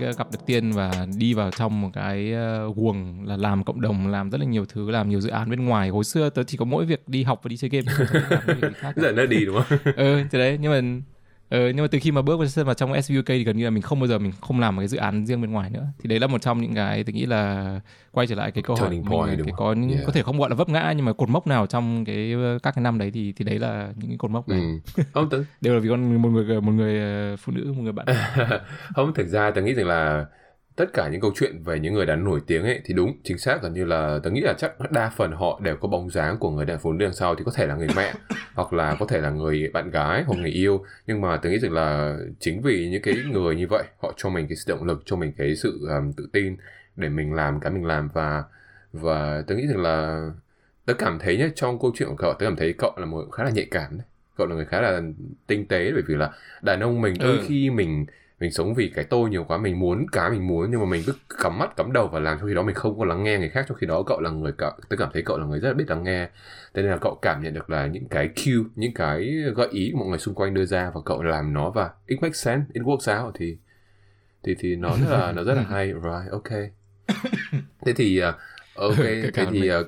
đấy gặp được tiên và đi vào trong một cái uh, guồng là làm cộng đồng làm rất là nhiều thứ làm nhiều dự án bên ngoài. Hồi xưa tớ chỉ có mỗi việc đi học và đi chơi game. Giờ nó đi đúng không? Ừ thế đấy nhưng mà Ờ, nhưng mà từ khi mà bước vào, vào trong SVUK thì gần như là mình không bao giờ mình không làm một cái dự án riêng bên ngoài nữa thì đấy là một trong những cái tôi nghĩ là quay trở lại cái câu hỏi mình là cái có những, yeah. có thể không gọi là vấp ngã nhưng mà cột mốc nào trong cái các cái năm đấy thì thì đấy là những cái cột mốc này ừ. không tớ... đều là vì con một người một người ờ, phụ nữ một người bạn không thực ra tôi nghĩ rằng là tất cả những câu chuyện về những người đàn nổi tiếng ấy thì đúng chính xác gần như là tớ nghĩ là chắc đa phần họ đều có bóng dáng của người đàn phụ nữ đằng sau thì có thể là người mẹ hoặc là có thể là người bạn gái hoặc người yêu. Nhưng mà tớ nghĩ rằng là chính vì những cái người như vậy họ cho mình cái sự động lực cho mình cái sự um, tự tin để mình làm cái mình làm. Và và tớ nghĩ rằng là tớ cảm thấy nhé trong câu chuyện của cậu tớ cảm thấy cậu là một khá là nhạy cảm đấy. Cậu là người khá là tinh tế bởi vì là đàn ông mình đôi ừ. khi mình mình sống vì cái tôi nhiều quá mình muốn cái mình muốn nhưng mà mình cứ cắm mắt cắm đầu và làm trong khi đó mình không có lắng nghe người khác trong khi đó cậu là người cậu tôi cảm thấy cậu là người rất là biết lắng nghe. Thế nên là cậu cảm nhận được là những cái cue những cái gợi ý của mọi người xung quanh đưa ra và cậu làm nó và it makes sense it works out thì thì thì nó rất là nó rất là hay. Right ok. Thế thì uh, ok thế thì uh,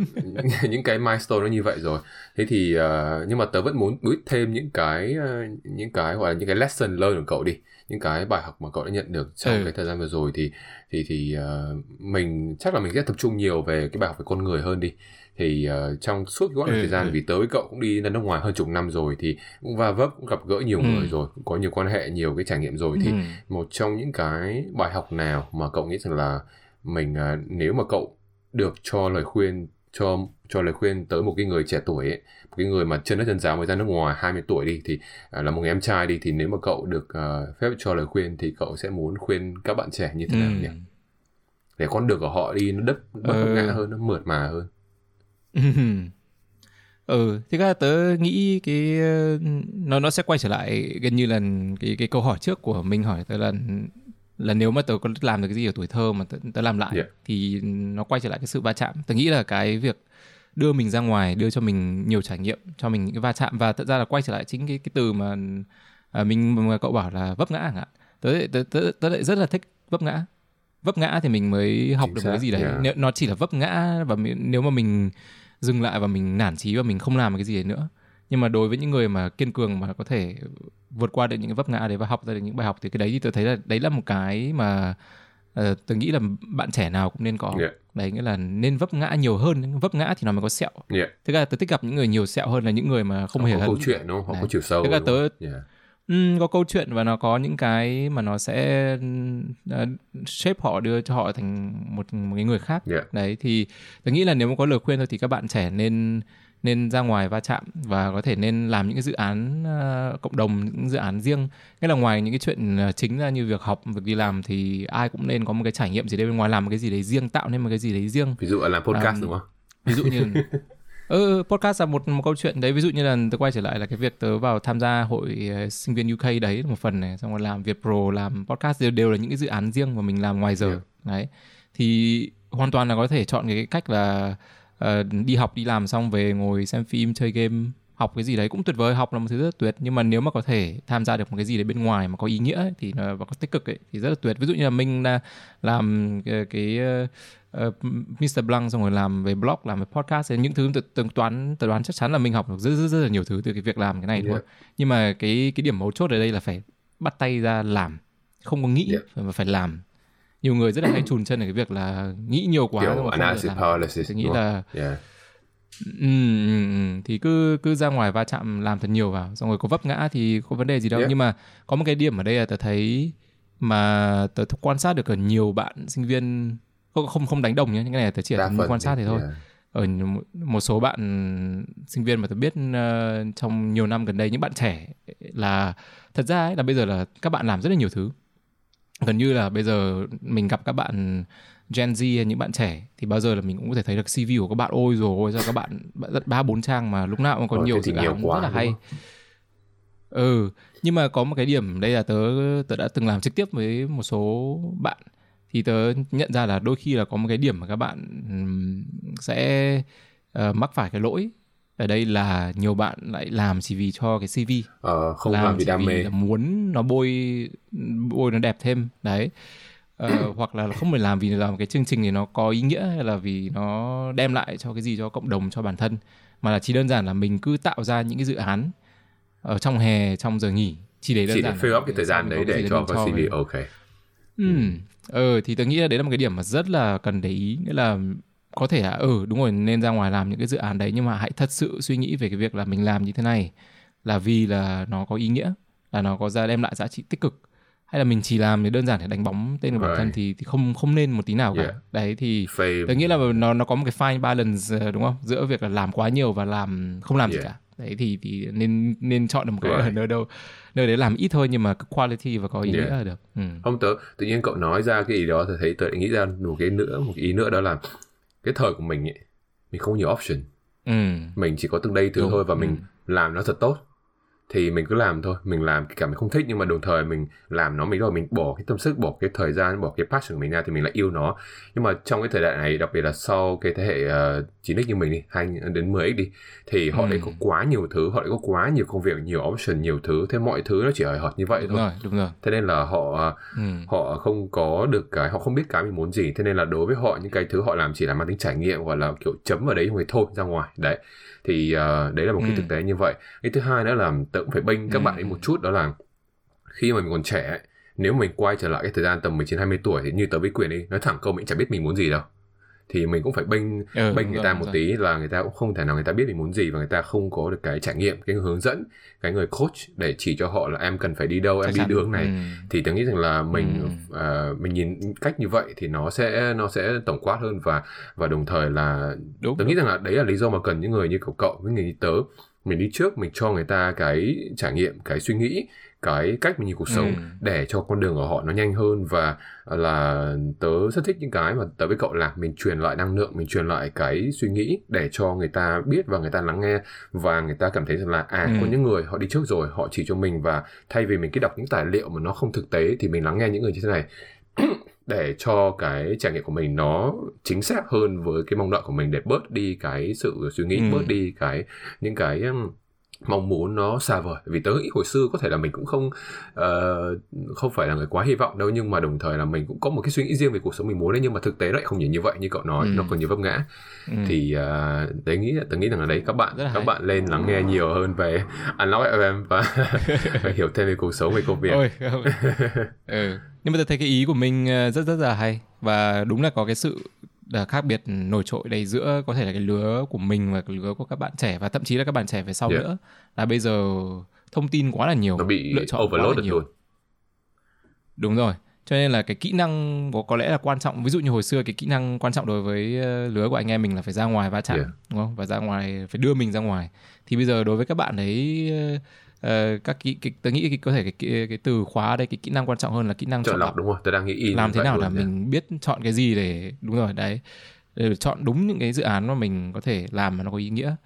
những cái milestone nó như vậy rồi. Thế thì uh, nhưng mà tớ vẫn muốn biết thêm những cái uh, những cái gọi là những cái lesson learn của cậu đi những cái bài học mà cậu đã nhận được trong ừ. cái thời gian vừa rồi thì thì thì uh, mình chắc là mình sẽ tập trung nhiều về cái bài học về con người hơn đi thì uh, trong suốt cái quãng ừ, thời gian ừ. vì tới cậu cũng đi ra nước ngoài hơn chục năm rồi thì cũng va vấp cũng gặp gỡ nhiều ừ. người rồi cũng có nhiều quan hệ nhiều cái trải nghiệm rồi thì ừ. một trong những cái bài học nào mà cậu nghĩ rằng là mình uh, nếu mà cậu được cho lời khuyên cho cho lời khuyên tới một cái người trẻ tuổi ấy, cái người mà chân đất chân giáo mới ra nước ngoài 20 tuổi đi thì uh, là một người em trai đi thì nếu mà cậu được uh, phép cho lời khuyên thì cậu sẽ muốn khuyên các bạn trẻ như thế nào ừ. nhỉ? Để con đường của họ đi nó đất bất ừ. ngã hơn, nó mượt mà hơn. ừ thì ra tớ nghĩ cái nó nó sẽ quay trở lại gần như là cái cái câu hỏi trước của mình hỏi tớ là là nếu mà tớ có làm được cái gì ở tuổi thơ mà tớ, tớ làm lại yeah. thì nó quay trở lại cái sự va chạm tớ nghĩ là cái việc đưa mình ra ngoài đưa cho mình nhiều trải nghiệm cho mình những cái va chạm. Và thật ra là quay trở lại chính cái cái từ mà à, mình mà cậu bảo là vấp ngã chẳng hạn tớ, tớ, tớ, tớ lại rất là thích vấp ngã. Vấp ngã thì mình mới học Chính được xác, cái gì đấy. yeah. nếu nó chỉ là vấp ngã và nếu mà mình dừng lại và mình nản chí và mình không làm cái gì đấy nữa. Nhưng mà đối với những người mà kiên cường mà có thể vượt qua được những cái vấp ngã đấy và học ra được những bài học thì cái đấy thì tôi thấy là đấy là một cái mà uh, tôi nghĩ là bạn trẻ nào cũng nên có yeah. đấy nghĩa là nên vấp ngã nhiều hơn vấp ngã thì nó mới có sẹo yeah. thế là tôi thích gặp những người nhiều sẹo hơn là những người mà không họ hề có câu chuyện đúng không họ có chiều sâu thế là tớ yeah. um, có câu chuyện và nó có những cái mà nó sẽ uh, shape họ đưa cho họ thành một một cái người khác yeah. đấy thì tôi nghĩ là nếu mà có lời khuyên thôi thì các bạn trẻ nên nên ra ngoài va chạm và có thể nên làm những cái dự án uh, cộng đồng những dự án riêng. Nghĩa là ngoài những cái chuyện uh, chính ra như việc học việc đi làm thì ai cũng nên có một cái trải nghiệm gì đấy bên ngoài làm một cái gì đấy riêng tạo nên một cái gì đấy riêng. Ví dụ là làm podcast um, đúng không? ví dụ như ừ, podcast là một một câu chuyện đấy. Ví dụ như là tôi quay trở lại là cái việc tớ vào tham gia hội uh, sinh viên UK đấy một phần này. Xong rồi làm Việt Pro làm podcast đều đều là những cái dự án riêng mà mình làm ngoài giờ. Yeah. đấy. Thì hoàn toàn là có thể chọn cái cách là uh, đi học đi làm xong về ngồi xem phim chơi game học cái gì đấy cũng tuyệt vời học là một thứ rất là tuyệt nhưng mà nếu mà có thể tham gia được một cái gì đấy bên ngoài mà có ý nghĩa ấy, thì nó và có tích cực ấy, thì rất là tuyệt ví dụ như là mình là làm cái, cái uh, uh, Mr. Blanc xong rồi làm về blog làm về podcast những thứ tự toán tự đoán chắc chắn là mình học được rất rất rất là nhiều thứ từ cái việc làm cái này thôi yeah. nhưng mà cái cái điểm mấu chốt ở đây là phải bắt tay ra làm không có nghĩ yeah. mà phải làm nhiều người rất là hay chùn chân ở cái việc là nghĩ nhiều quá Kiểu analysis paralysis tôi nghĩ là yeah. Ừ, thì cứ cứ ra ngoài va chạm làm thật nhiều vào xong rồi có vấp ngã thì có vấn đề gì đâu yeah. nhưng mà có một cái điểm ở đây là tớ thấy mà tớ quan sát được ở nhiều bạn sinh viên không không, không đánh đồng nhé những cái này tớ chỉ là quan sát thì thôi yeah. ở một số bạn sinh viên mà tớ biết uh, trong nhiều năm gần đây những bạn trẻ là thật ra ấy, là bây giờ là các bạn làm rất là nhiều thứ gần như là bây giờ mình gặp các bạn Gen Z hay những bạn trẻ thì bao giờ là mình cũng có thể thấy được CV của các bạn ôi rồi sao các bạn ba bốn trang mà lúc nào cũng có ờ, nhiều dự án rất là hay. ừ nhưng mà có một cái điểm đây là tớ tớ đã từng làm trực tiếp với một số bạn. Thì tớ nhận ra là đôi khi là có một cái điểm mà các bạn sẽ uh, mắc phải cái lỗi ở đây là nhiều bạn lại làm chỉ vì cho cái CV ờ, không làm, làm vì đam mê. là muốn nó bôi bôi nó đẹp thêm. Đấy. Uh, hoặc là không phải làm vì làm cái chương trình thì nó có ý nghĩa hay là vì nó đem lại cho cái gì cho cộng đồng cho bản thân. Mà là chỉ đơn giản là mình cứ tạo ra những cái dự án ở trong hè trong giờ nghỉ. Chỉ để đơn chỉ giản để fill up cái thời gian đấy để cho vào CV ok. Ừ. ừ thì tôi nghĩ là đấy là một cái điểm mà rất là cần để ý. Nghĩa là có thể là ừ đúng rồi nên ra ngoài làm những cái dự án đấy nhưng mà hãy thật sự suy nghĩ về cái việc là mình làm như thế này là vì là nó có ý nghĩa là nó có ra đem lại giá trị tích cực hay là mình chỉ làm để đơn giản để đánh bóng tên của bản thân thì thì không không nên một tí nào cả. Yeah. Đấy thì tôi nghĩ là nó nó có một cái fine balance ờ, đúng không? Giữa việc là làm quá nhiều và làm không làm yeah. gì cả. Đấy thì thì nên nên chọn được một cái right. ở nơi đâu nơi đấy làm ít thôi nhưng mà quality và có ý yeah. nghĩa là được. Ừ. Không tớ tự nhiên cậu nói ra cái ý đó thì thấy tôi nghĩ ra một cái nữa một cái ý nữa đó là cái thời của mình ấy mình không nhiều option. Ừ. Mình chỉ có từng đây thứ thôi và ừ. mình làm nó thật tốt thì mình cứ làm thôi mình làm cả mình không thích nhưng mà đồng thời mình làm nó mình rồi mình bỏ cái tâm sức bỏ cái thời gian bỏ cái passion của mình ra thì mình lại yêu nó nhưng mà trong cái thời đại này đặc biệt là sau cái thế hệ uh, 9x như mình đi hai đến 10x đi thì họ ừ. đấy có quá nhiều thứ họ đấy có quá nhiều công việc nhiều option nhiều thứ thế mọi thứ nó chỉ hời hợt như vậy đúng thôi rồi, đúng rồi. thế nên là họ ừ. họ không có được cái họ không biết cái mình muốn gì thế nên là đối với họ những cái thứ họ làm chỉ là mang tính trải nghiệm gọi là kiểu chấm vào đấy rồi thôi ra ngoài đấy thì uh, đấy là một cái ừ. thực tế như vậy cái thứ hai nữa là tự cũng phải bênh các ừ. bạn ấy một chút đó là khi mà mình còn trẻ ấy, nếu mình quay trở lại cái thời gian tầm 19 20 tuổi thì như tớ với quyền đi nói thẳng câu mình chẳng biết mình muốn gì đâu thì mình cũng phải bênh ừ, bênh người rồi, ta một rồi. tí là người ta cũng không thể nào người ta biết mình muốn gì và người ta không có được cái trải nghiệm cái hướng dẫn cái người coach để chỉ cho họ là em cần phải đi đâu em Chắc đi đường này ừ. thì tôi nghĩ rằng là mình ừ. uh, mình nhìn cách như vậy thì nó sẽ nó sẽ tổng quát hơn và và đồng thời là đúng, tôi nghĩ rằng là đấy là lý do mà cần những người như cậu cậu với người như tớ mình đi trước mình cho người ta cái trải nghiệm cái suy nghĩ cái cách mình nhìn cuộc sống ừ. để cho con đường của họ nó nhanh hơn và là tớ rất thích những cái mà tớ với cậu làm mình truyền lại năng lượng mình truyền lại cái suy nghĩ để cho người ta biết và người ta lắng nghe và người ta cảm thấy rằng là à ừ. có những người họ đi trước rồi họ chỉ cho mình và thay vì mình cứ đọc những tài liệu mà nó không thực tế thì mình lắng nghe những người như thế này để cho cái trải nghiệm của mình nó chính xác hơn với cái mong đợi của mình để bớt đi cái sự suy nghĩ ừ. bớt đi cái những cái mong muốn nó xa vời vì tớ nghĩ hồi xưa có thể là mình cũng không uh, không phải là người quá hy vọng đâu nhưng mà đồng thời là mình cũng có một cái suy nghĩ riêng về cuộc sống mình muốn đấy nhưng mà thực tế lại không nhìn như vậy như cậu nói ừ. nó còn nhiều vấp ngã ừ. thì uh, tớ nghĩ tớ nghĩ rằng là đấy các bạn các hay. bạn lên lắng nghe nhiều hơn về Unlock FM và, và hiểu thêm về cuộc sống về công việc Ôi, ừ. nhưng mà tôi thấy cái ý của mình ờ, rất rất là hay và đúng là có cái sự khác biệt nổi trội đây giữa có thể là cái lứa của mình và cái lứa của các bạn trẻ và thậm chí là các bạn trẻ về sau yeah. nữa là bây giờ thông tin quá là nhiều nó bị lựa chọn quá là nhiều luôn. đúng rồi cho nên là cái kỹ năng có, có lẽ là quan trọng ví dụ như hồi xưa cái kỹ năng quan trọng đối với ờ, lứa của anh em mình là phải ra ngoài va chạm yeah. đúng không và ra ngoài phải đưa mình ra ngoài thì bây giờ đối với các bạn đấy uh, các kỹ tôi nghĩ cái, có thể cái, cái cái từ khóa đây cái kỹ năng quan trọng hơn là kỹ năng chọn, chọn lọc đúng không? Tôi đang nghĩ làm thế nào là mình biết chọn cái gì để đúng rồi đấy. Để chọn đúng những cái dự án mà mình có thể làm mà nó có ý nghĩa.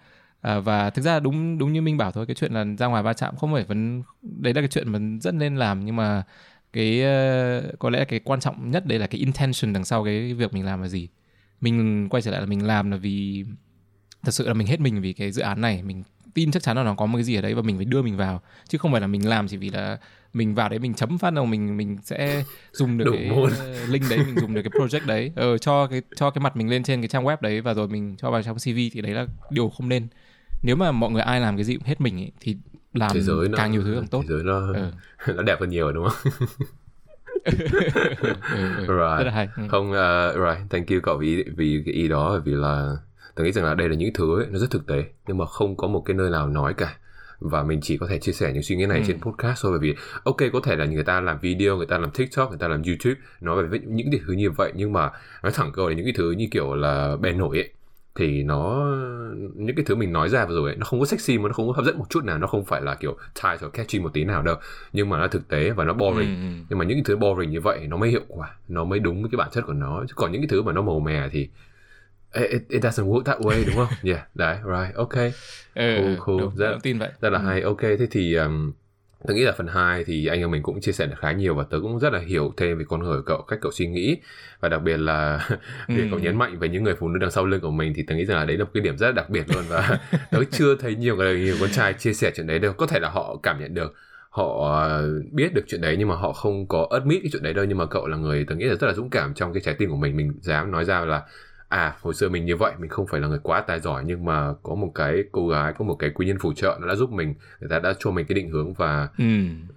À, và thực ra đúng đúng như minh bảo thôi cái chuyện là ra ngoài va chạm không phải vấn đấy là cái chuyện mà rất nên làm nhưng mà cái uh, có lẽ cái quan trọng nhất đây là cái intention đằng sau cái việc mình làm là gì. Mình quay trở lại là mình làm là vì thật sự là mình hết mình vì cái dự án này mình tin chắc chắn là nó có một cái gì ở đấy và mình phải đưa mình vào chứ không phải là mình làm chỉ vì là mình vào đấy mình chấm phát đâu mình mình sẽ dùng được Đủ cái môn. link đấy mình dùng được cái project đấy ờ, cho cái cho cái mặt mình lên trên cái trang web đấy và rồi mình cho vào trong cv thì đấy là điều không nên nếu mà mọi người ai làm cái gì cũng hết mình ấy, thì làm thế giới nó, càng nhiều thứ càng tốt thế giới nó ừ. nó đẹp hơn nhiều đúng không ừ, right. rất là hay ừ. không uh, right thank you cậu vì vì cái ý đó vì là tôi nghĩ rằng là đây là những thứ ấy, nó rất thực tế nhưng mà không có một cái nơi nào nói cả và mình chỉ có thể chia sẻ những suy nghĩ này ừ. trên podcast thôi bởi vì ok có thể là người ta làm video người ta làm tiktok người ta làm youtube nói về những cái thứ như vậy nhưng mà nói thẳng câu là những cái thứ như kiểu là bè nổi ấy thì nó những cái thứ mình nói ra vừa rồi ấy, nó không có sexy mà nó không có hấp dẫn một chút nào nó không phải là kiểu tight or catchy một tí nào đâu nhưng mà nó thực tế và nó boring ừ. ừ. nhưng mà những cái thứ boring như vậy nó mới hiệu quả nó mới đúng với cái bản chất của nó chứ còn những cái thứ mà nó màu mè thì it, it doesn't work that way đúng không? yeah, đấy, right, ok. Ừ, cool, cool. Đúng, rất, tin vậy. Rất là ừ. hay. Ok, thế thì um, tớ nghĩ là phần 2 thì anh em mình cũng chia sẻ được khá nhiều và tớ cũng rất là hiểu thêm về con người cậu cách cậu suy nghĩ và đặc biệt là việc ừ. cậu nhấn mạnh về những người phụ nữ đằng sau lưng của mình thì tớ nghĩ rằng là đấy là một cái điểm rất là đặc biệt luôn và tớ chưa thấy nhiều người nhiều con trai chia sẻ chuyện đấy đâu có thể là họ cảm nhận được họ ờ, biết được chuyện đấy nhưng mà họ không có admit cái chuyện đấy đâu nhưng mà cậu là người tớ nghĩ là rất là dũng cảm trong cái trái tim của mình mình dám nói ra là à hồi xưa mình như vậy mình không phải là người quá tài giỏi nhưng mà có một cái cô gái có một cái quý nhân phù trợ nó đã giúp mình người ta đã cho mình cái định hướng và ừ.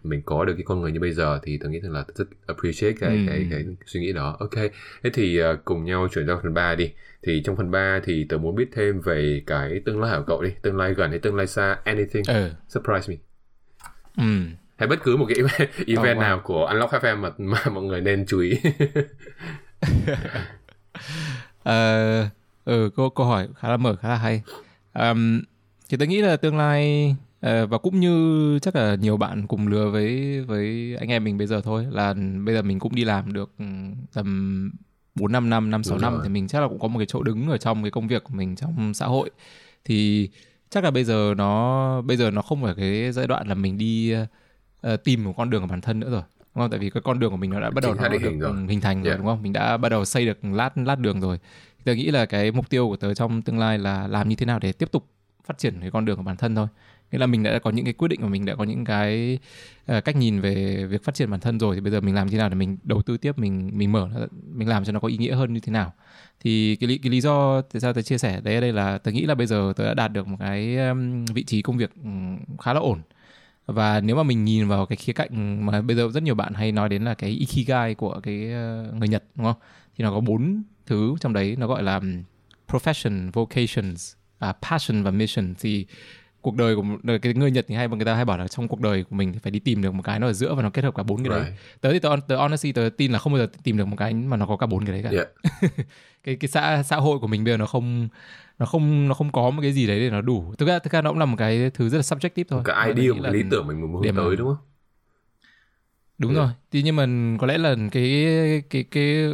mình có được cái con người như bây giờ thì tôi nghĩ rằng là rất appreciate cái ừ. cái cái suy nghĩ đó ok thế thì uh, cùng nhau chuyển sang phần 3 đi thì trong phần 3 thì tớ muốn biết thêm về cái tương lai của cậu đi tương lai gần hay tương lai xa anything ừ. surprise me ừ hay bất cứ một cái event, oh, wow. nào của Unlock FM mà, mà mọi người nên chú ý uh, ừ câu câu hỏi khá là mở khá là hay. Um, thì tôi nghĩ là tương lai uh, và cũng như chắc là nhiều bạn cùng lứa với với anh em mình bây giờ thôi là bây giờ mình cũng đi làm được tầm bốn năm năm năm sáu năm thì mình chắc là cũng có một cái chỗ đứng ở trong cái công việc của mình trong xã hội. Thì chắc là bây giờ nó bây giờ nó không phải cái giai đoạn là mình đi uh, tìm một con đường của bản thân nữa rồi đúng không? Tại vì cái con đường của mình nó đã bắt đầu nó được hình, rồi. hình thành rồi yeah. đúng không? Mình đã bắt đầu xây được lát lát đường rồi. Tớ nghĩ là cái mục tiêu của tớ trong tương lai là làm như thế nào để tiếp tục phát triển cái con đường của bản thân thôi. Nghĩa là mình đã có những cái quyết định và mình đã có những cái uh, cách nhìn về việc phát triển bản thân rồi thì bây giờ mình làm như thế nào để mình đầu tư tiếp mình mình mở mình làm cho nó có ý nghĩa hơn như thế nào. Thì cái lý, cái lý do tại sao tớ chia sẻ đấy ở đây là tớ nghĩ là bây giờ tớ đã đạt được một cái vị trí công việc khá là ổn và nếu mà mình nhìn vào cái khía cạnh mà bây giờ rất nhiều bạn hay nói đến là cái ikigai của cái ờ, người Nhật đúng không thì nó có bốn thứ trong đấy nó gọi là profession vocations uh, passion và mission thì cuộc đời của cái người Nhật thì hay người ta hay bảo là trong cuộc đời của mình thì phải đi tìm được một cái nó ở giữa và nó kết hợp cả bốn cái right. đấy. Tớ thì tớ, tớ honestly tớ tin là không bao giờ tìm được một cái mà nó có cả bốn cái đấy cả. Yeah. cái cái xã xã hội của mình bây giờ nó không nó không nó không có một cái gì đấy để nó đủ. Thực ra thực ra nó cũng là một cái thứ rất là subjective thôi. Cái ideal một cái lý tưởng mình muốn hướng tới đúng không? Đúng yeah. rồi. Thì nhưng mà có lẽ là cái cái cái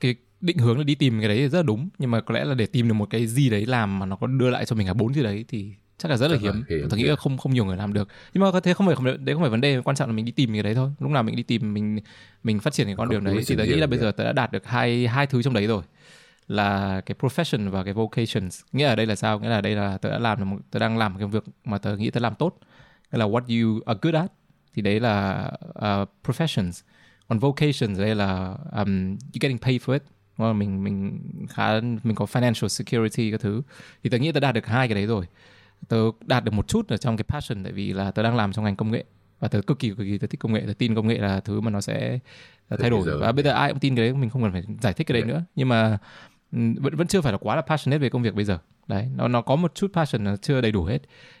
cái định hướng là đi tìm cái đấy rất là đúng. Nhưng mà có lẽ là để tìm được một cái gì đấy làm mà nó có đưa lại cho mình cả bốn gì đấy thì chắc là rất là hiếm. tôi nghĩ là không không nhiều người làm được. Nhưng mà có thế không phải không đấy không phải vấn đề. Quan trọng là mình đi tìm cái đấy thôi. Lúc nào mình đi tìm mình mình phát triển cái con không, đường đấy thì tôi nghĩ là bây giờ tôi đã đạt được hai hai thứ trong đấy rồi là cái profession và cái vocations. Nghĩa ở đây là sao? Nghĩa là đây là tớ đã làm một tớ đang làm cái việc mà tớ nghĩ tớ làm tốt. Nghĩa là what you are good at thì đấy là uh, professions. Còn vocations đây là um, you getting paid for it. Mình mình khá mình có financial security các thứ. Thì tớ nghĩ tớ đạt được hai cái đấy rồi. Tớ đạt được một chút ở trong cái passion tại vì là tớ đang làm trong ngành công nghệ. Và tớ cực kỳ cực kỳ tớ thích công nghệ. Tớ tin công nghệ là thứ mà nó sẽ thay đổi. và bây giờ ai cũng tin cái đấy mình không cần phải giải thích cái đấy nữa. Nhưng mà vẫn vẫn chưa phải là quá là passionate về công việc bây giờ. Đấy nó nó có một chút passion nó chưa đầy đủ hết.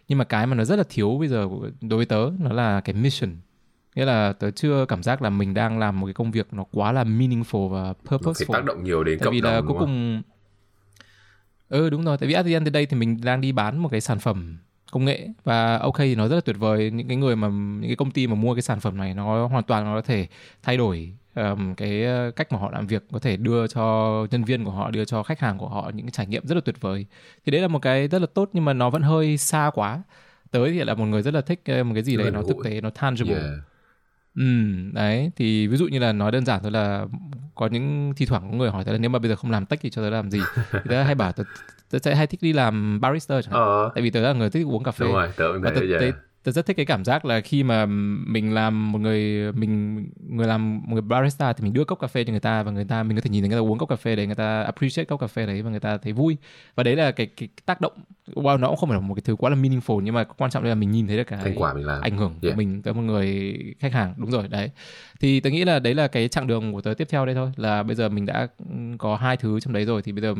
Nhưng mà cái mà nó rất là thiếu bây giờ đối với tớ nó là cái mission. Nghĩa là tớ chưa cảm giác là mình đang làm một cái công việc nó quá là meaningful và purposeful. Tác động nhiều đến tại vì là cuối cùng ừ đúng rồi. Tại vì at the end of the day thì mình đang đi bán một cái sản phẩm công nghệ. Và ok thì nó rất là tuyệt vời. Những cái người mà những cái công ty mà mua cái sản phẩm này nó hoàn toàn nó có thể thay đổi um, cái ờ, cách mà họ làm việc có thể đưa cho nhân viên của họ đưa cho khách hàng của họ những cái trải nghiệm rất là tuyệt vời. Thì đấy là một cái rất là tốt nhưng mà nó vẫn hơi xa quá. Tới thì là một người rất là thích một cái gì đấy nó thực tế nó tangible. Yeah. Ừ, đấy. Thì ví dụ như là nói đơn giản thôi là có những thi thoảng có người hỏi là nếu mà bây giờ không làm tech thì cho tớ làm gì? Thì tớ hay bảo tớ, tớ sẽ hay thích đi làm barista chẳng hạn. Ờ. tại vì tớ là người thích uống cà phê. Đúng rồi, tớ và tớ, tớ, tớ rất thích cái cảm giác là khi mà mình làm một người mình người làm một người barista thì mình đưa cốc cà phê cho người ta và người ta mình có thể nhìn thấy người ta uống cốc cà phê đấy người ta appreciate cốc cà phê đấy và người ta thấy vui. Và đấy là cái cái, cái tác động wow nó cũng không phải là một cái thứ quá là meaningful nhưng mà quan trọng là mình nhìn thấy được cái thành quả mình làm. ảnh hưởng yeah. của mình tới một người khách hàng. Đúng rồi đấy. Thì tớ nghĩ là đấy là cái chặng đường của tớ tiếp theo đây thôi. Là bây giờ mình đã có hai thứ trong đấy rồi thì bây giờ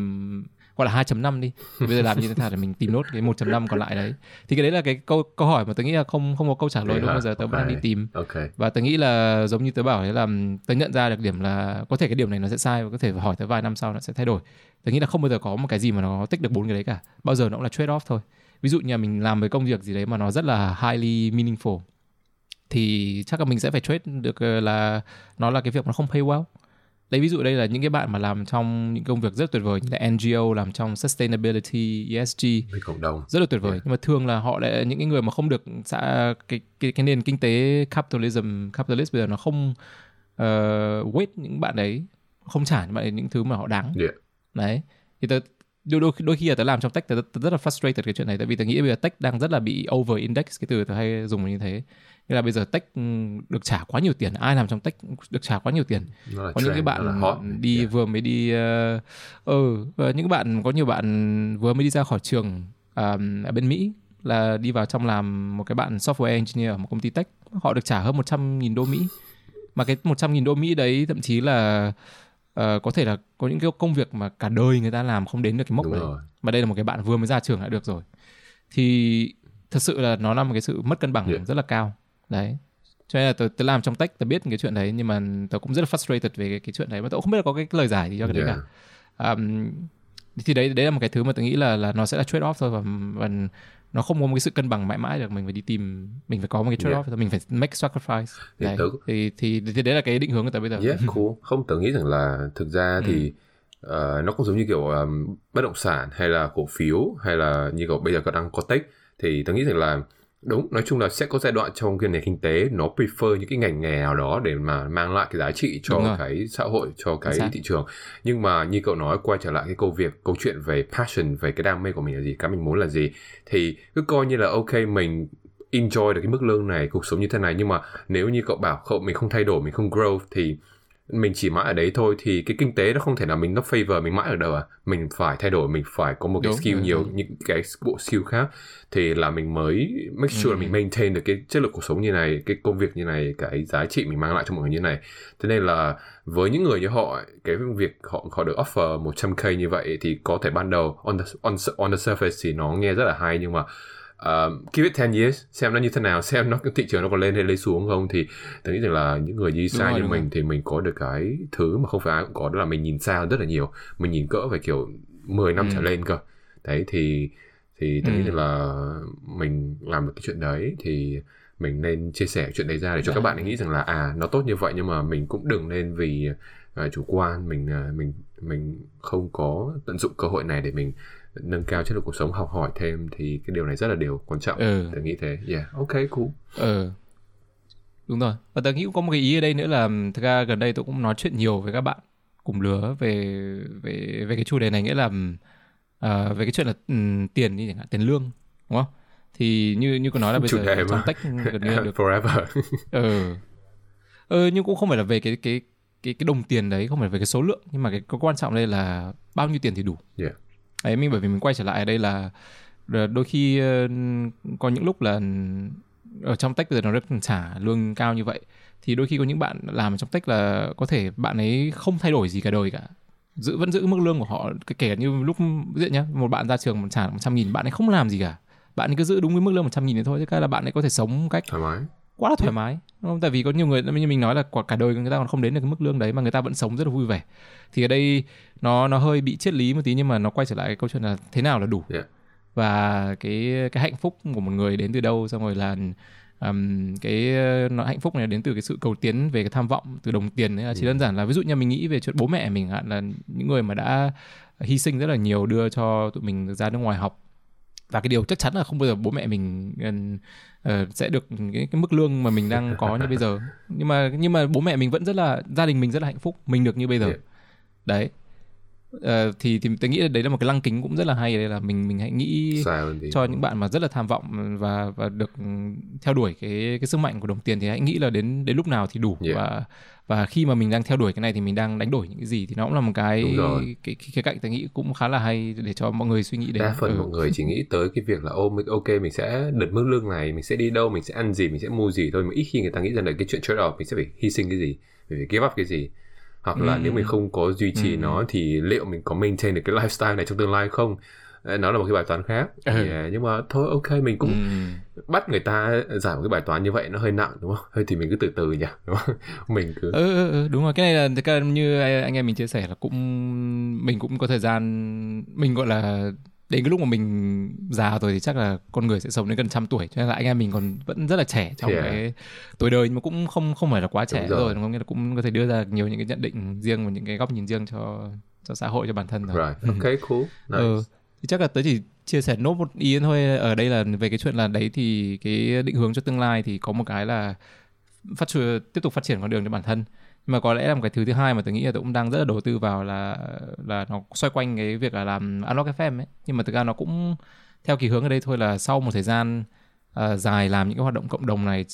gọi là 2.5 đi. Thì bây giờ làm như thế nào để mình tìm nốt cái 1.5 còn lại đấy? Thì cái đấy là cái câu câu hỏi mà tớ nghĩ là không không có câu trả lời đúng bây giờ tớ vẫn đang đi tìm. Okay. và tớ nghĩ là giống như tớ bảo đấy là tớ nhận ra được điểm là có thể cái điểm này nó sẽ sai và có thể hỏi tớ vài năm sau nó sẽ thay đổi. Tớ nghĩ là không bao giờ có một cái gì mà nó tích được bốn cái đấy cả. Bao giờ nó cũng là trade off thôi. Ví dụ như là mình làm với công việc gì đấy mà nó rất là highly meaningful thì chắc là mình sẽ phải trade được ờ, là nó là cái việc nó không pay well lấy ví dụ đây là những cái bạn mà làm trong những công việc rất tuyệt vời như là NGO làm trong sustainability ESG với cộng đồng. Rất là tuyệt vời. Yeah. nhưng mà thường là họ lại những cái người mà không được xã cái cái cái nền kinh tế capitalism capitalist bây giờ nó không uh, wait những bạn đấy không trả những bạn ấy những thứ mà họ đáng. Yeah. đấy. Thì tớ đôi, đôi, đôi khi là tớ làm trong tech tớ, tớ rất là frustrated cái chuyện này tại vì tớ nghĩ bây giờ tech đang rất là bị over index cái từ tớ hay dùng như thế Nghĩa là bây giờ tech ừ, được trả quá nhiều tiền, ai làm trong tech được trả quá nhiều tiền. Có những cái bạn đi yeah. vừa mới đi uh, ừ, những bạn có nhiều bạn vừa mới đi ra khỏi trường um, ở bên Mỹ là đi vào trong làm một cái bạn software engineer ở một công ty tech, họ được trả hơn 100.000 đô Mỹ. Mà cái 100.000 đô Mỹ đấy thậm chí là uh, có thể là có những cái công việc mà cả đời người ta làm không đến được cái mốc Đúng đấy. Rồi. Mà đây là một cái bạn vừa mới ra trường đã được rồi. Thì thật sự là nó là một cái sự mất cân bằng yeah. rất là cao đấy cho nên là tớ, tớ làm trong tech tớ biết cái chuyện đấy nhưng mà tớ cũng rất là frustrated về cái, cái chuyện đấy mà tớ cũng không biết là có cái lời giải gì cho cái yeah. đấy cả um, thì đấy đấy là một cái thứ mà tớ nghĩ là là nó sẽ là trade off thôi và, và nó không có một cái sự cân bằng mãi mãi được mình phải đi tìm mình phải có một cái trade off yeah. mình phải make sacrifice đấy. Tớ... thì, thì thì đấy là cái định hướng của tớ bây giờ yeah, cool. không tớ nghĩ rằng là thực ra ừ. thì uh, nó cũng giống như kiểu um, bất động sản hay là cổ phiếu hay là như kiểu bây giờ còn đang có tech thì tớ nghĩ rằng là đúng nói chung là sẽ có giai đoạn trong cái nền kinh tế nó prefer những cái ngành nghề nào đó để mà mang lại cái giá trị cho cái xã hội cho cái thị trường. Nhưng mà như cậu nói quay trở lại cái câu việc câu chuyện về passion về cái đam mê của mình là gì cái mình muốn là gì thì cứ coi như là ok mình enjoy được cái mức lương này cuộc sống như thế này. Nhưng mà nếu như cậu bảo cậu mình không thay đổi mình không grow thì mình chỉ mãi ở đấy thôi thì cái kinh tế nó không thể nào mình nó favor mình mãi ở đâu à mình phải thay đổi mình phải có một cái đúng, skill đúng, nhiều đúng. những cái bộ skill khác thì là mình mới make sure ừ. là mình maintain được cái chất lượng cuộc sống như này cái công việc như này cái giá trị mình mang lại cho mọi người như này thế nên là với những người như họ cái việc họ họ được offer 100k như vậy thì có thể ban đầu on the, on, on the surface thì nó nghe rất là hay nhưng mà uh, give it 10 years xem nó như thế nào xem nó cái thị trường nó còn lên hay lấy xuống không thì tôi nghĩ rằng là những người đi xa như mình rồi. thì mình có được cái thứ mà không phải ai cũng có đó là mình nhìn xa rất là nhiều mình nhìn cỡ phải kiểu 10 năm ừ. trở lên cơ đấy thì thì tôi ừ. nghĩ rằng là mình làm được cái chuyện đấy thì mình nên chia sẻ chuyện đấy ra để cho yeah. các dạ. bạn ấy nghĩ rằng là à nó tốt như vậy nhưng mà mình cũng đừng nên vì uh, chủ quan mình uh, mình mình không có tận dụng cơ hội này để mình nâng cao chất lượng cuộc sống học hỏi thêm thì cái điều này rất là điều quan trọng. Ừ. tôi nghĩ thế. Yeah. Ok cool. Ừ. Đúng rồi. Và tôi nghĩ cũng có một cái ý ở đây nữa là thực ra gần đây tôi cũng nói chuyện nhiều với các bạn cùng lứa về về về cái chủ đề này nghĩa là uh, về cái chuyện là um, tiền như chẳng hạn tiền lương đúng không? Thì như như có nói là bây giờ trong tech gần như được. Forever. Ừ. Ừ nhưng cũng không phải là về cái cái cái cái đồng tiền đấy không phải về cái số lượng nhưng mà cái, cái quan trọng đây là bao nhiêu tiền thì đủ. Yeah ấy mình, bởi vì mình quay trở lại ở đây là ờ, đôi khi ờ, có những lúc là ở trong tech bây giờ nó rất trả lương cao như vậy, thì đôi khi có những bạn làm trong tech là có thể bạn ấy không thay đổi gì cả đời cả. Giữ, vẫn giữ mức lương của họ kể như lúc diện nhá, một bạn ra trường trả một trăm nghìn, bạn ấy không làm gì cả. Bạn ấy cứ giữ đúng cái mức lương một trăm nghìn thôi chứ cái là bạn ấy có thể sống cách thoải mái quá là thoải mái đúng không? tại vì có nhiều người như mình nói là cả đời người ta còn không đến được cái mức lương đấy mà người ta vẫn sống rất là vui vẻ thì ở đây nó nó hơi bị triết lý một tí nhưng mà nó quay trở lại cái câu chuyện là thế nào là đủ yeah. và cái cái hạnh phúc của một người đến từ đâu xong rồi là um, cái nó hạnh phúc này đến từ cái sự cầu tiến về cái tham vọng từ đồng tiền ấy là chỉ ừ. đơn giản là ví dụ như mình nghĩ về chuyện bố mẹ mình hạn là những người mà đã hy sinh rất là nhiều đưa cho tụi mình ra nước ngoài học và cái điều chắc chắn là không bao giờ bố mẹ mình uh, sẽ được cái, cái mức lương mà mình đang có như bây giờ. Nhưng mà nhưng mà bố mẹ mình vẫn rất là gia đình mình rất là hạnh phúc mình được như bây giờ. Đấy uh, thì thì tôi nghĩ là đấy là một cái lăng kính cũng rất là hay. Đây là mình mình hãy nghĩ cho những bạn mà rất là tham vọng và và được theo đuổi cái cái sức mạnh của đồng tiền thì hãy nghĩ là đến đến lúc nào thì đủ. Yeah. và và khi mà mình đang theo đuổi cái này thì mình đang đánh đổi những cái gì thì nó cũng là một cái cái cái, cạnh tôi nghĩ cũng khá là hay để cho mọi người suy nghĩ đến. Đa phần ừ. mọi người chỉ nghĩ tới cái việc là ô mình ok mình sẽ đợt mức lương này mình sẽ đi đâu mình sẽ ăn gì mình sẽ mua gì thôi. Mà ít khi người ta nghĩ rằng là cái chuyện trade off mình sẽ phải hy sinh cái gì phải give up cái gì hoặc là ừ. nếu mình không có duy trì ừ. nó thì liệu mình có maintain được cái lifestyle này trong tương lai không nó là một cái bài toán khác ừ. yeah, nhưng mà thôi ok mình cũng ừ. bắt người ta giải một cái bài toán như vậy nó hơi nặng đúng không hơi thì mình cứ từ từ nhỉ đúng không mình cứ ừ, ừ, ừ, đúng rồi cái này là như anh em mình chia sẻ là cũng mình cũng có thời gian mình gọi là đến cái lúc mà mình già rồi thì chắc là con người sẽ sống đến gần trăm tuổi cho nên là anh em mình còn vẫn rất là trẻ trong yeah. cái tuổi đời nhưng mà cũng không không phải là quá trẻ đúng rồi. rồi có nghĩa là cũng có thể đưa ra nhiều những cái nhận định riêng và những cái góc nhìn riêng cho cho xã hội cho bản thân rồi. Right. Okay, cool. Nice. Ừ. Thì chắc là tớ chỉ chia sẻ nốt một ý thôi ở đây là về cái chuyện là đấy thì cái định hướng cho tương lai thì có một cái là phát triển tiếp tục phát triển con đường cho bản thân mà có lẽ là một cái thứ thứ hai mà tôi nghĩ là tôi cũng đang rất là đầu tư vào là là nó xoay quanh cái việc là làm unlock fm ấy. Nhưng mà thực ra nó cũng theo kỳ hướng ở đây thôi là sau một thời gian uh, dài làm những cái hoạt động cộng đồng này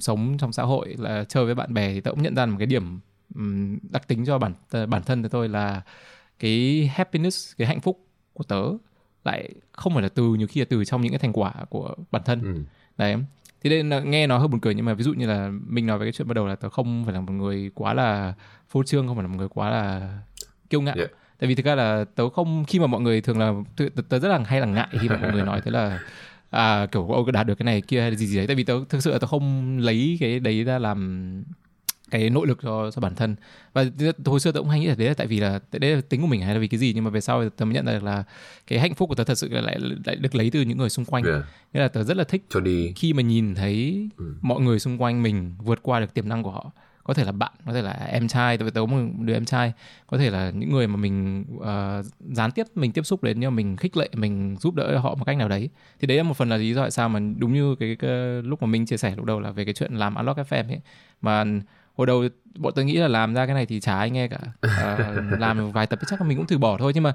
sống trong xã hội là chơi với bạn bè thì tôi cũng nhận ra một cái điểm um, đặc tính cho bản bản thân của tôi là cái happiness cái hạnh phúc của tớ lại không phải là từ nhiều khi là từ trong những cái thành quả của bản thân. Ừ. đấy thì đây là, nghe nó hơi buồn cười nhưng mà ví dụ như là mình nói về cái chuyện bắt đầu là tớ không phải là một người quá là phô trương không phải là một người quá là kiêu ngạo yeah. tại vì thực ra là tớ không khi mà mọi người thường là tớ, tớ rất là hay là ngại khi mà mọi người nói thế là à, kiểu ông đạt được cái này kia hay gì gì đấy tại vì tớ thực sự là tớ không lấy cái đấy ra làm cái nội lực cho cho bản thân. Và hồi xưa tôi cũng hay nghĩ là đấy là tại vì là đấy là tính của mình hay là vì cái gì nhưng mà về sau tôi mới nhận ra được là cái hạnh phúc của tớ thật sự lại lại được lấy từ những người xung quanh. Yeah. nên là tớ rất là thích cho đi. khi mà nhìn thấy ừ. mọi người xung quanh mình vượt qua được tiềm năng của họ. Có thể là bạn có thể là em trai tớ tớ một đứa em trai. Có thể là những người mà mình uh, gián tiếp mình tiếp xúc đến nhưng mà mình khích lệ mình giúp đỡ họ một cách nào đấy. Thì đấy là một phần là lý do tại sao mà đúng như cái, cái lúc mà mình chia sẻ lúc đầu là về cái chuyện làm unlock fm ấy. Mà hồi đầu bọn tôi nghĩ là làm ra cái này thì chả ai nghe cả. À, làm vài tập chắc là mình cũng từ bỏ thôi. Nhưng mà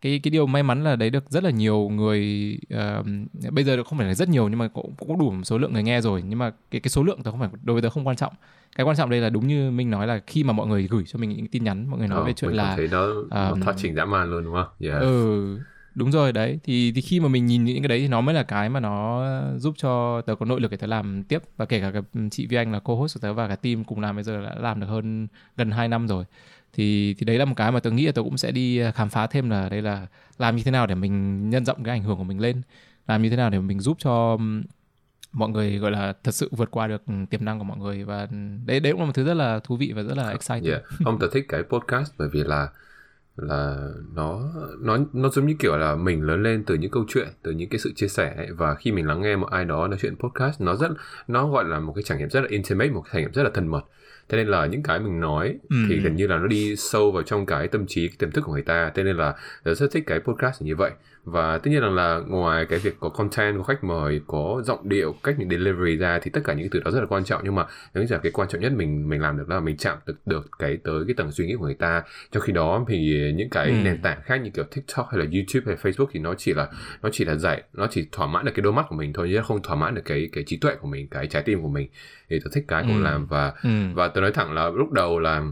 cái cái điều may mắn là đấy được rất là nhiều người uh, bây giờ không phải là rất nhiều nhưng mà cũng cũng đủ một số lượng người nghe rồi. Nhưng mà cái cái số lượng tớ không phải đối với tớ không quan trọng. Cái quan trọng đây là đúng như mình nói là khi mà mọi người gửi cho mình những tin nhắn mọi người nói ờ, về chuyện là thấy nó, um, nó phát triển dã man luôn đúng không? Yeah. Ừ đúng rồi đấy. Thì thì khi mà mình nhìn những cái đấy thì nó mới là cái mà nó giúp cho tớ có nội lực để tớ làm tiếp. Và kể cả cái chị Vi Anh là co-host của tớ và cả team cùng làm bây giờ đã làm được hơn gần 2 năm rồi. Thì thì đấy là một cái mà tớ nghĩ là tớ cũng sẽ đi khám phá thêm là đây là làm như thế nào để mình nhân rộng cái ảnh hưởng của mình lên. Làm như thế nào để mình giúp cho mọi người gọi là thật sự vượt qua được tiềm năng của mọi người. Và đấy đấy cũng là một thứ rất là thú vị và rất là exciting. Yeah. Ông tớ thích cái podcast bởi vì là là nó nó nó giống như kiểu là mình lớn lên từ những câu chuyện từ những cái sự chia sẻ ấy, và khi mình lắng nghe một ai đó nói chuyện podcast nó rất nó gọi là một cái trải nghiệm rất là intimate một cái trải nghiệm rất là thân mật. Thế nên là những cái mình nói ừ. thì gần như là nó đi sâu vào trong cái tâm trí cái tiềm thức của người ta. Thế nên là rất thích cái podcast như vậy và tất nhiên rằng là ngoài cái việc có content có khách mời có giọng điệu cách mình delivery ra thì tất cả những cái từ đó rất là quan trọng nhưng mà những là cái quan trọng nhất mình mình làm được là mình chạm được được cái tới cái tầng suy nghĩ của người ta trong khi đó thì những cái ừ. nền tảng khác như kiểu tiktok hay là youtube hay facebook thì nó chỉ là nó chỉ là dạy nó chỉ thỏa mãn được cái đôi mắt của mình thôi chứ không thỏa mãn được cái cái trí tuệ của mình cái trái tim của mình thì tôi thích cái ừ. làm và ừ. và tôi nói thẳng là lúc đầu là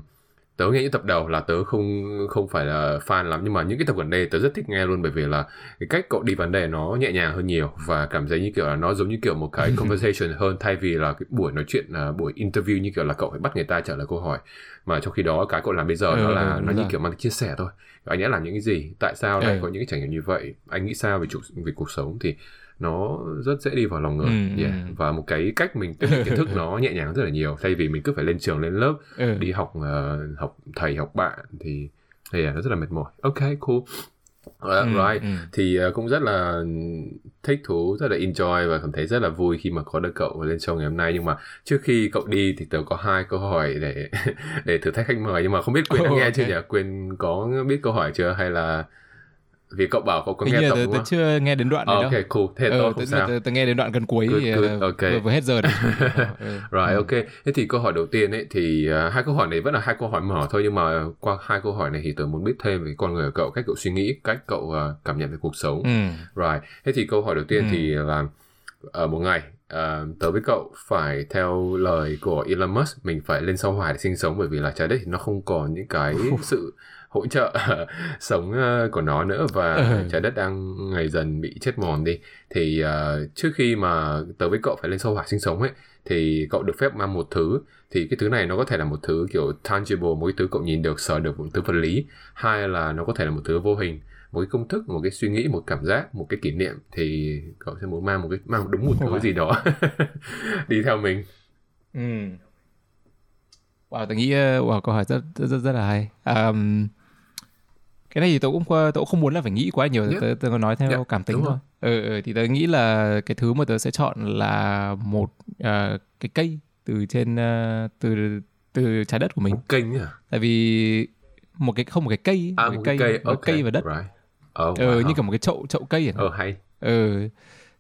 tớ nghe những tập đầu là tớ không không phải là fan lắm nhưng mà những cái tập gần đây tớ rất thích nghe luôn bởi vì là cái cách cậu đi vấn đề nó nhẹ nhàng hơn nhiều và cảm thấy như kiểu là nó giống như kiểu một cái conversation hơn thay vì là cái buổi nói chuyện uh, buổi interview như kiểu là cậu phải bắt người ta trả lời câu hỏi. Mà trong khi đó cái cậu làm bây giờ ừ, nó là ừ, nó như kiểu mang chia sẻ thôi. Anh đã làm những cái gì? Tại sao lại ừ. có những cái trải nghiệm như vậy? Anh nghĩ sao về chủ về cuộc sống thì nó rất dễ đi vào lòng người ừ, yeah. ừ. và một cái cách mình tiếp nhận kiến thức nó nhẹ nhàng rất là nhiều thay vì mình cứ phải lên trường lên lớp ừ. đi học uh, học thầy học bạn thì thì yeah, nó rất là mệt mỏi ok cool ừ, right ừ. thì uh, cũng rất là thích thú rất là enjoy và cảm thấy rất là vui khi mà có được cậu lên show ngày hôm nay nhưng mà trước khi cậu đi thì tớ có hai câu hỏi để để thử thách khách mời nhưng mà không biết quyền đã oh, nghe okay. chưa nhỉ quyền có biết câu hỏi chưa hay là vì cậu bảo cậu có Hình nghe tập đúng không? chưa nghe đến đoạn này oh, đâu. Ok, cool. Thế ờ, không sao. Tớ, nghe đến đoạn gần cuối good, thì good. Okay. vừa, vừa hết giờ đấy. Rồi, ok. Thế thì câu hỏi đầu tiên ấy thì uh, hai câu hỏi này vẫn là hai câu hỏi mở thôi nhưng mà qua hai câu hỏi này thì tớ muốn biết thêm về con người của cậu, cách cậu suy nghĩ, cách cậu uh, cảm nhận về cuộc sống. Ừ. Rồi. Thế thì câu hỏi đầu tiên ừ. thì là ở một ngày uh, tớ với cậu phải theo lời của Elon Musk mình phải lên sao hỏa để sinh sống bởi vì là trái đất thì nó không còn những cái sự hỗ trợ sống uh, của nó nữa và ừ. trái đất đang ngày dần bị chết mòn đi. Thì uh, trước khi mà tớ với cậu phải lên sao hỏa sinh sống ấy thì cậu được phép mang một thứ. Thì cái thứ này nó có thể là một thứ kiểu tangible một cái thứ cậu nhìn được sờ được một thứ vật lý. Hai là nó có thể là một thứ vô hình một cái công thức một cái suy nghĩ một cảm giác một cái kỷ niệm. Thì cậu sẽ muốn mang một cái mang đúng một thứ gì đó đi theo mình. Ừ. Wow, tôi nghĩ uh, wow, câu hỏi rất rất rất, rất là hay. Um, cái này thì tôi cũng tôi cũng không muốn là phải nghĩ quá nhiều yeah. tớ, tớ nói theo yeah. cảm tính thôi ừ, ừ, thì tớ nghĩ là cái thứ mà tớ sẽ chọn là một uh, cái cây từ trên uh, từ từ trái đất của mình một kênh à tại vì một cái không một cái cây à, một, một cái cây, cây, okay. cây và đất right. oh, wow. ừ, như cả một cái chậu chậu cây ờ oh, hay ừ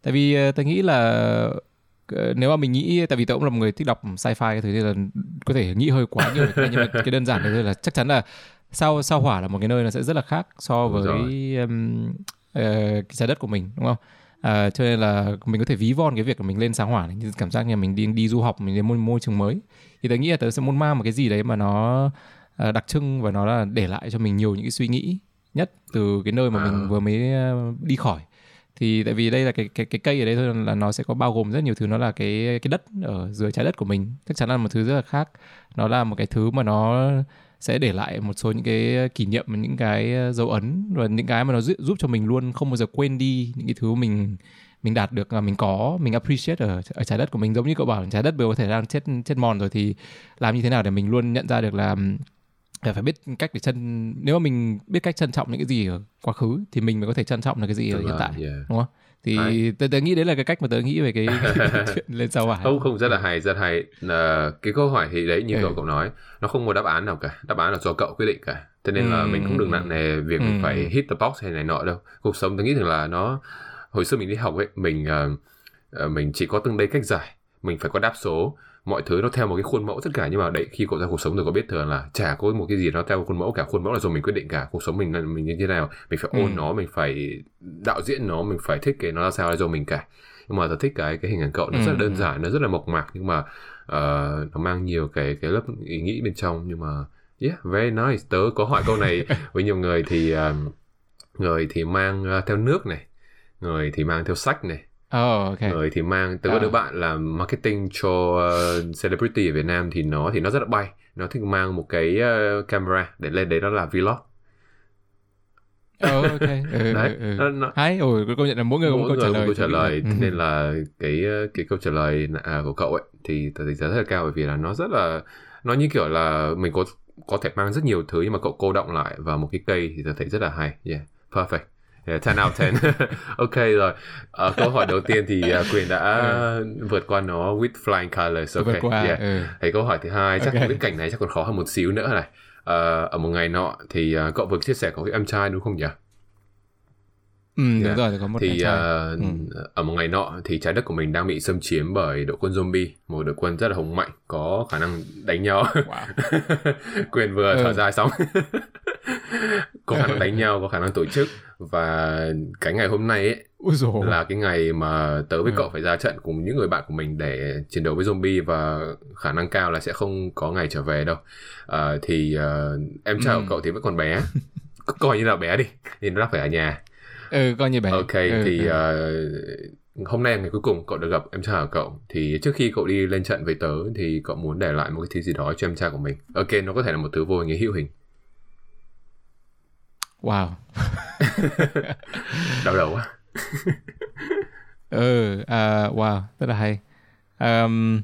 tại vì uh, tớ nghĩ là nếu mà mình nghĩ tại vì tớ cũng là một người thích đọc sci-fi cái thứ nên là có thể nghĩ hơi quá nhiều nhưng mà cái đơn giản này là chắc chắn là sao sao hỏa là một cái nơi nó sẽ rất là khác so với um, uh, cái trái đất của mình đúng không? À, cho nên là mình có thể ví von cái việc của mình lên sáng hỏa này như cảm giác như mình đi đi du học mình đến môi, môi trường mới. Thì tớ nghĩ là tớ sẽ muốn mang một cái gì đấy mà nó uh, đặc trưng và nó là để lại cho mình nhiều những cái suy nghĩ nhất từ cái nơi mà mình à. vừa mới đi khỏi. Thì tại vì đây là cái cái cái cây ở đây thôi là nó sẽ có bao gồm rất nhiều thứ. Nó là cái cái đất ở dưới trái đất của mình. Chắc chắn là một thứ rất là khác. Nó là một cái thứ mà nó sẽ để lại một số những cái kỷ niệm những cái dấu ấn và những cái mà nó giúp cho mình luôn không bao giờ quên đi những cái thứ mình mình đạt được mình có mình appreciate ở ở trái đất của mình giống như cậu bảo trái đất bây có thể đang chết chết mòn rồi thì làm như thế nào để mình luôn nhận ra được là phải biết cách để trân nếu mà mình biết cách trân trọng những cái gì ở quá khứ thì mình mới có thể trân trọng được cái gì ở hiện tại yeah. đúng không thì tớ, tớ nghĩ đấy là cái cách mà tớ nghĩ về cái, chuyện lên sao hỏa không không rất là hay rất hay à, cái câu hỏi thì đấy như ừ. cậu cậu nói nó không có đáp án nào cả đáp án là do cậu quyết định cả cho nên là ừ. mình không đừng nặng nề việc ừ. mình phải hit the box hay này nọ đâu cuộc sống tớ nghĩ rằng là nó hồi xưa mình đi học ấy mình uh, mình chỉ có từng đây cách giải mình phải có đáp số. Mọi thứ nó theo một cái khuôn mẫu tất cả nhưng mà đấy khi cậu ra cuộc sống rồi có biết thường là chả có một cái gì nó theo khuôn mẫu cả. Khuôn mẫu là do mình quyết định cả. Cuộc sống mình mình như thế nào mình phải ôn ừ. nó mình phải đạo diễn nó mình phải thiết kế nó ra sao là do mình cả. Nhưng mà tôi thích cái cái hình ảnh cậu nó ừ. rất là đơn giản nó rất là mộc mạc nhưng mà uh, nó mang nhiều cái cái lớp ý nghĩ bên trong. Nhưng mà yeah very nice. Tớ có hỏi câu này với nhiều người thì uh, người thì mang uh, theo nước này người thì mang theo sách này Oh, okay. Rồi thì mang từ uh. các đứa bạn làm marketing cho uh, celebrity ở Việt Nam thì nó thì nó rất là bay. Nó thích mang một cái uh, camera để lên đấy nó là vlog. Oh, ok. Ừ, đấy. Ừ, ừ. Nó, nó... Hay, ồ, công nhận là mỗi người có một câu trả lời. câu trả lời. Ừ. Nên là cái cái câu trả lời à, của cậu ấy thì tôi đánh giá rất là cao bởi vì là nó rất là nó như kiểu là mình có có thể mang rất nhiều thứ nhưng mà cậu cô động lại vào một cái cây thì tôi thấy rất là hay. Yeah, perfect. Yeah, 10 out of 10. ok rồi. Uh, câu hỏi đầu tiên thì uh, Quyền đã ừ. vượt qua nó with flying colors. Ok. Vượt qua, yeah. ừ. Thì câu hỏi thứ hai chắc okay. cái cảnh này chắc còn khó hơn một xíu nữa này. Uh, ở một ngày nọ thì uh, cậu vừa chia sẻ có cái em trai đúng không nhỉ? Ừ, đúng yeah. rồi, có một thì uh, ừ. ở một ngày nọ thì trái đất của mình đang bị xâm chiếm bởi đội quân zombie, một đội quân rất là hùng mạnh, có khả năng đánh nhau. Wow. Quyền vừa ừ. thở dài xong. Có khả năng đánh nhau, có khả năng tổ chức. Và cái ngày hôm nay ấy là cái ngày mà tớ với ừ. cậu phải ra trận cùng những người bạn của mình để chiến đấu với zombie và khả năng cao là sẽ không có ngày trở về đâu. À, thì uh, em trai ừ. của cậu thì vẫn còn bé. Coi như là bé đi thì nó phải ở nhà. Ừ coi như bé. Ok ừ, thì uh, hôm nay ngày cuối cùng cậu được gặp em trai của cậu. Thì trước khi cậu đi lên trận với tớ thì cậu muốn để lại một cái thứ gì đó cho em trai của mình. Ok nó có thể là một thứ vô hình hữu hình Wow. đau đầu quá. ừ, uh, wow, rất là hay. Um,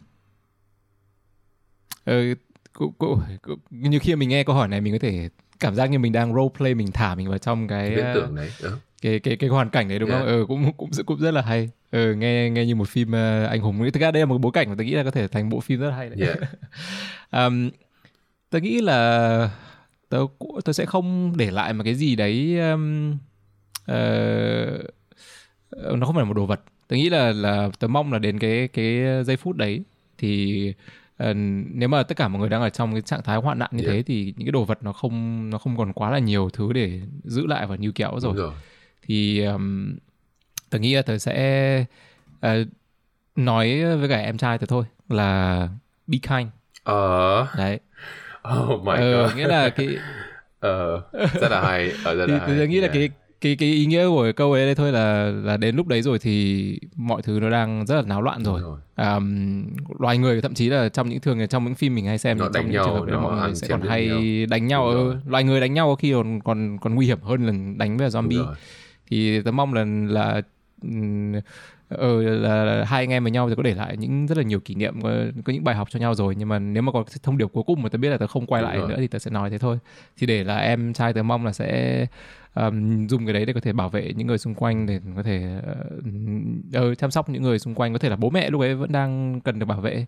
ừ, cũng, cũng, cũng, như khi mình nghe câu hỏi này mình có thể cảm giác như mình đang role play mình thả mình vào trong cái cái tưởng đấy. Ừ. Cái, cái cái hoàn cảnh đấy đúng yeah. không? Ừ cũng cũng cũng rất là hay. Ừ nghe nghe như một phim uh, anh hùng. Thực ra đây là một bối cảnh mà tôi nghĩ là có thể thành bộ phim rất hay đấy. Yeah. um, tôi nghĩ là tớ tớ sẽ không để lại một cái gì đấy um, uh, nó không phải là một đồ vật. Tớ nghĩ là là tớ mong là đến cái cái giây phút đấy thì uh, nếu mà tất cả mọi người đang ở trong cái trạng thái hoạn nạn như yeah. thế thì những cái đồ vật nó không nó không còn quá là nhiều thứ để giữ lại và níu kéo rồi, rồi. thì um, tớ nghĩ là tớ sẽ uh, nói với cả em trai tớ thôi là be kind. Ờ. Đấy Oh my ờ, god. nghĩa là cái ờ rất là hay, ờ rất là thì, hay. Tôi nghĩ yeah. là cái cái cái ý nghĩa của câu ấy đây thôi là là đến lúc đấy rồi thì mọi thứ nó đang rất là náo loạn rồi. rồi. À, loài người thậm chí là trong những thường trong những phim mình hay xem nó trong những nhau, trường hợp đấy mọi người sẽ còn hay nhau. đánh nhau ừ, loài người đánh nhau có khi còn còn còn nguy hiểm hơn là đánh với zombie. Thì tôi mong là là ờ là, là hai anh em với nhau thì có để lại những rất là nhiều kỷ niệm có, có những bài học cho nhau rồi. Nhưng mà nếu mà có thông điệp cuối cùng mà tớ biết là tớ không quay Đúng lại rồi. nữa thì tớ sẽ nói thế thôi. Thì để là em trai tớ mong là sẽ um, dùng cái đấy để có thể bảo vệ những người xung quanh để có thể uh, chăm sóc những người xung quanh. Có thể là bố mẹ lúc ấy vẫn đang cần được bảo vệ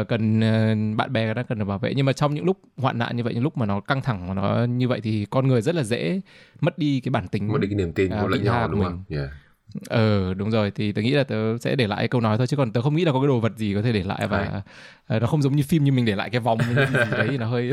uh, cần uh, bạn bè đang cần được bảo vệ. Nhưng mà trong những lúc hoạn nạn như vậy những lúc mà nó căng thẳng mà nó như vậy thì con người rất là dễ mất đi cái bản tính mất đi cái niềm tin uh, của lẫn nhau đúng không? Yeah ờ đúng rồi thì tớ nghĩ là tớ sẽ để lại câu nói thôi chứ còn tớ không nghĩ là có cái đồ vật gì có thể để lại và uh, nó không giống như phim như mình để lại cái vòng gì đấy nó hơi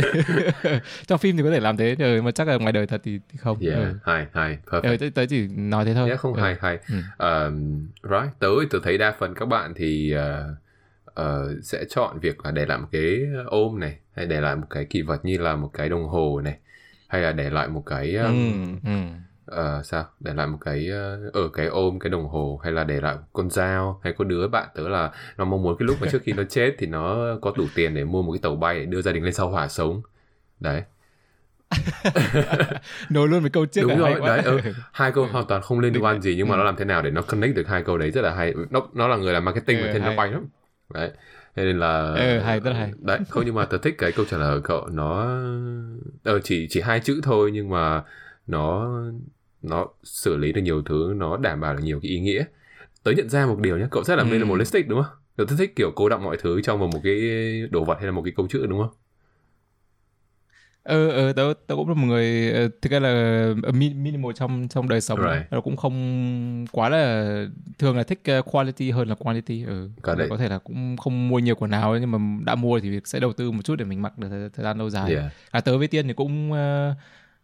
trong phim thì có thể làm thế rồi mà chắc là ngoài đời thật thì, thì không yeah ừ. hay hay perfect ờ, tớ, chỉ nói thế thôi yeah, không ừ. hay hay ừ. um, right tớ tớ thấy đa phần các bạn thì uh, uh, sẽ chọn việc là để lại một cái ôm này hay để lại một cái kỷ vật như là một cái đồng hồ này hay là để lại một cái um, ừ, ừ uh, sao? Để lại một cái uh, ở cái ôm cái đồng hồ hay là để lại con dao hay có đứa bạn tớ là nó mong muốn cái lúc mà trước khi nó chết thì nó có đủ tiền để mua một cái tàu bay để đưa gia đình lên sao hỏa sống. Đấy. Nối luôn với câu trước đúng rồi đấy ừ. hai câu hoàn toàn không liên quan gì nhưng mà ừ. nó làm thế nào để nó connect được hai câu đấy rất là hay. Nó nó là người làm marketing ừ, mà thêm nó bay lắm. Đấy. Nên là ừ, hay rất hay. Đấy không nhưng mà tớ thích cái câu trả lời của cậu. Nó ờ, chỉ chỉ hai chữ thôi nhưng mà nó nó xử lý được nhiều thứ nó đảm bảo được nhiều cái ý nghĩa tớ nhận ra một điều nhé cậu rất là ừ. minimalistic đúng không cậu thích kiểu cố đọng mọi thứ trong một cái đồ vật hay là một cái câu chữ đúng không ờ ờ tớ tớ cũng là một người ờ, thực ra là ờ, minimal trong trong đời sống right. nó cũng không quá là thường là thích ờ, quality hơn là quantity ừ. Có, có thể là cũng không mua nhiều quần áo nhưng mà đã mua thì sẽ đầu tư một chút để mình mặc được thời, thời gian lâu dài yeah. à, tớ với tiên thì cũng uh,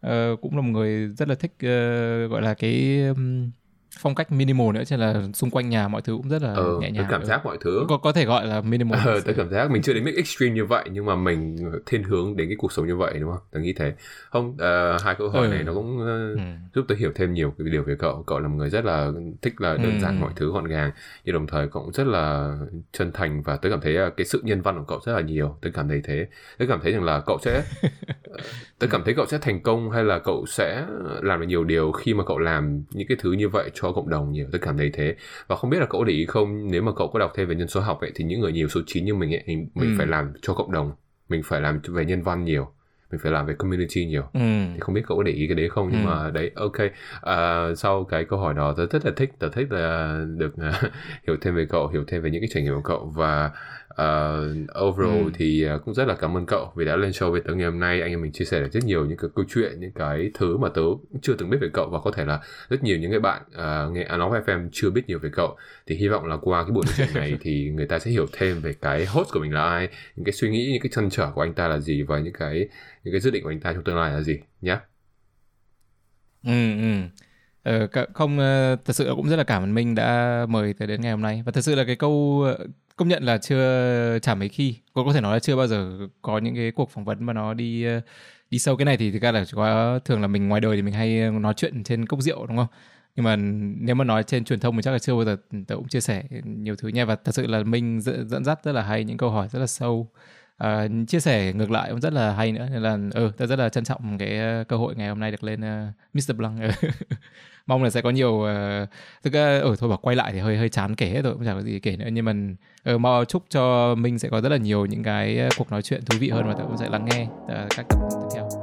uh, cũng là một người rất là thích uh, gọi là cái um, phong cách minimal nữa cho là xung quanh nhà mọi thứ cũng rất là ừ, nhẹ nhàng. cảm giác mọi thứ có có thể gọi là minimal. Ờ, tôi cảm giác mình chưa đến mức extreme như vậy nhưng mà mình thiên hướng đến cái cuộc sống như vậy đúng không? Tôi nghĩ thế. Không uh, hai câu hỏi ừ. này nó cũng uh, ừ. giúp tôi hiểu thêm nhiều cái điều về cậu. Cậu là một người rất là thích là đơn giản ừ. mọi thứ gọn gàng nhưng đồng thời cậu cũng rất là chân thành và tôi cảm thấy cái sự nhân văn của cậu rất là nhiều. Tôi cảm thấy thế. Tôi cảm thấy rằng là cậu sẽ tôi cảm thấy cậu sẽ thành công hay là cậu sẽ làm được nhiều điều khi mà cậu làm những cái thứ như vậy cho cộng đồng nhiều tôi cảm thấy thế và không biết là cậu để ý không nếu mà cậu có đọc thêm về nhân số học ấy thì những người nhiều số 9 như mình ấy, mình ừ. phải làm cho cộng đồng mình phải làm về nhân văn nhiều mình phải làm về community nhiều ừ. thì không biết cậu có để ý cái đấy không nhưng ừ. mà đấy ok à, sau cái câu hỏi đó tôi rất là thích tôi thích là được uh, hiểu thêm về cậu hiểu thêm về những cái trải nghiệm của cậu và uh, overall ừ. thì uh, cũng rất là cảm ơn cậu vì đã lên show với tớ ngày hôm nay. Anh em mình chia sẻ được rất nhiều những cái câu chuyện những cái thứ mà tớ chưa từng biết về cậu và có thể là rất nhiều những cái bạn uh, nghe Anof FM chưa biết nhiều về cậu. Thì hy vọng là qua cái buổi nói chuyện này thì người ta sẽ hiểu thêm về cái host của mình là ai những cái suy nghĩ những cái chăn trở của anh ta là gì và những cái những cái dự định của anh ta trong tương lai là gì nhé ừ ừ. Ờ, không thật sự cũng rất là cảm ơn Minh đã mời tới đến ngày hôm nay. Và thật sự là cái câu công nhận là chưa chả mấy khi. Cô có thể nói là chưa bao giờ có những cái cuộc phỏng vấn mà nó đi ờ, đi sâu. Cái này thì thực ra là chỉ có thường là mình ngoài đời thì mình hay ờ, nói chuyện trên cốc rượu đúng không? Nhưng mà nếu mà nói trên truyền thông thì chắc là chưa bao giờ ừ, tớ cũng chia sẻ nhiều thứ nha. Và thật sự là mình dẫn dắt rất là hay những câu hỏi rất là sâu. À, chia sẻ ngược lại cũng rất là hay nữa. Nên là ừ tớ rất là trân trọng cái cơ hội ngày hôm nay được lên uh, Mr. Blanc. Ừ. mong là sẽ có nhiều uh, thực ra ở thôi bảo quay lại thì hơi hơi chán kể hết rồi không chẳng có gì kể nữa. Nhưng mà ờ, uh, mong chúc cho mình sẽ có rất là nhiều những cái cuộc nói chuyện thú vị hơn và tôi cũng sẽ lắng nghe uh, các tập tiếp theo.